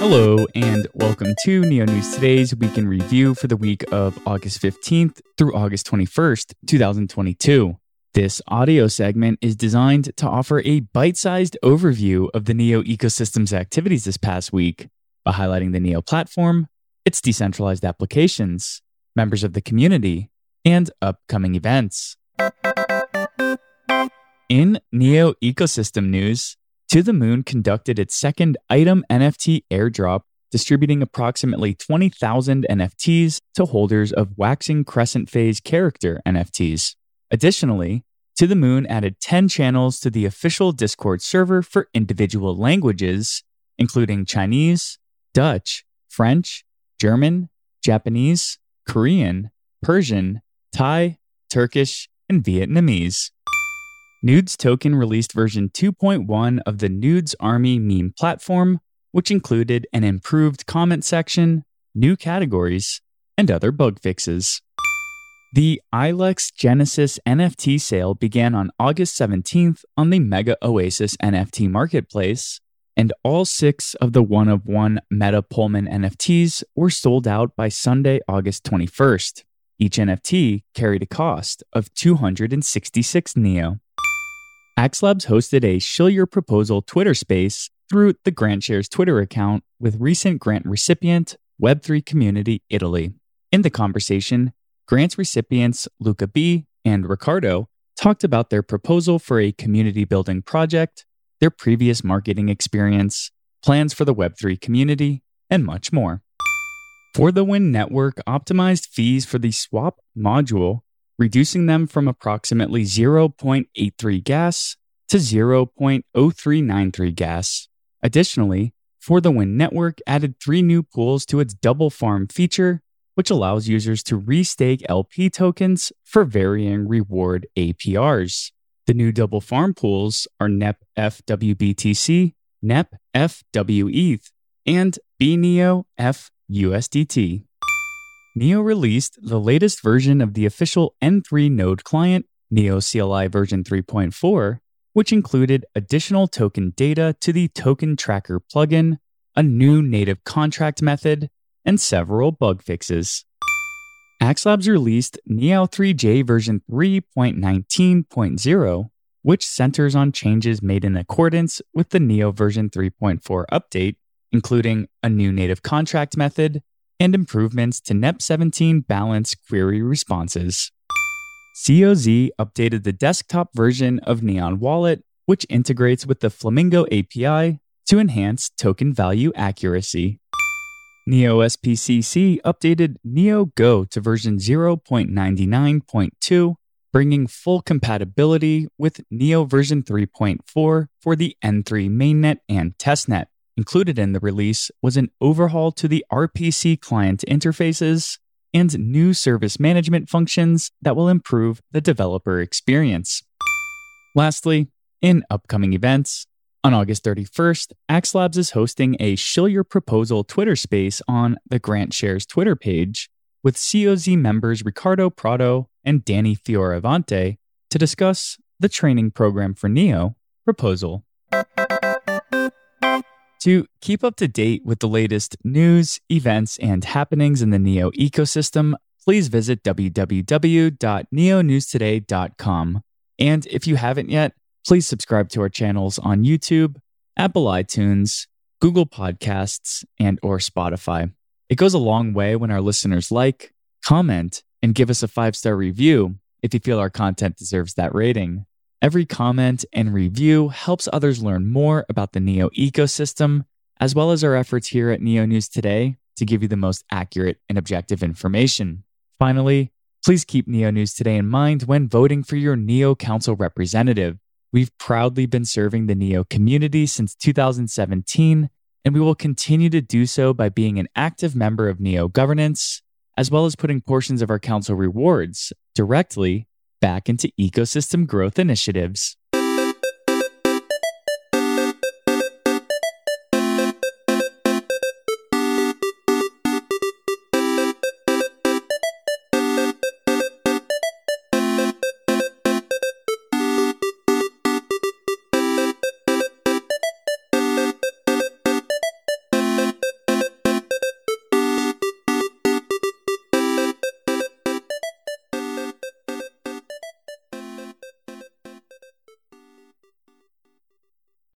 Hello, and welcome to Neo News Today's Week in Review for the week of August 15th through August 21st, 2022. This audio segment is designed to offer a bite sized overview of the Neo ecosystem's activities this past week by highlighting the Neo platform, its decentralized applications, members of the community, and upcoming events. In Neo ecosystem news, To the Moon conducted its second item NFT airdrop, distributing approximately 20,000 NFTs to holders of Waxing Crescent Phase character NFTs. Additionally, To the Moon added 10 channels to the official Discord server for individual languages, including Chinese, Dutch, French, German, Japanese, Korean, Persian, Thai, Turkish, and Vietnamese. Nudes Token released version 2.1 of the Nudes Army meme platform, which included an improved comment section, new categories, and other bug fixes. The Ilex Genesis NFT sale began on August 17th on the Mega Oasis NFT marketplace, and all six of the one of one Meta Pullman NFTs were sold out by Sunday, August 21st. Each NFT carried a cost of 266 Neo. Axlabs hosted a Shill Your Proposal Twitter space through the GrantShares Twitter account with recent grant recipient Web3 Community Italy. In the conversation, grants recipients Luca B and Ricardo talked about their proposal for a community building project, their previous marketing experience, plans for the Web3 community, and much more. For the Win Network optimized fees for the swap module reducing them from approximately 0.83 gas to 0.0393 gas. Additionally, For the Win Network added three new pools to its double farm feature, which allows users to restake LP tokens for varying reward APRs. The new double farm pools are NEP FWBTC, NEP FWETH, and BNEO FUSDT. Neo released the latest version of the official N3 node client, Neo CLI version 3.4, which included additional token data to the Token Tracker plugin, a new native contract method, and several bug fixes. Axlabs released Neo 3J version 3.19.0, which centers on changes made in accordance with the Neo version 3.4 update, including a new native contract method, and improvements to NEP17 balance query responses. COZ updated the desktop version of Neon Wallet, which integrates with the Flamingo API to enhance token value accuracy. Neo SPCC updated Neo Go to version 0.99.2, bringing full compatibility with Neo version 3.4 for the N3 mainnet and testnet. Included in the release was an overhaul to the RPC client interfaces and new service management functions that will improve the developer experience. Lastly, in upcoming events, on August 31st, Axlabs is hosting a Shill Your Proposal Twitter space on the Grant Shares Twitter page with COZ members Ricardo Prado and Danny Fioravante to discuss the training program for NEO proposal. To keep up to date with the latest news, events, and happenings in the NEO ecosystem, please visit www.neonewstoday.com. And if you haven't yet, please subscribe to our channels on YouTube, Apple iTunes, Google Podcasts, and or Spotify. It goes a long way when our listeners like, comment, and give us a five-star review if you feel our content deserves that rating. Every comment and review helps others learn more about the NEO ecosystem, as well as our efforts here at NEO News Today to give you the most accurate and objective information. Finally, please keep NEO News Today in mind when voting for your NEO Council representative. We've proudly been serving the NEO community since 2017, and we will continue to do so by being an active member of NEO governance, as well as putting portions of our council rewards directly back into ecosystem growth initiatives.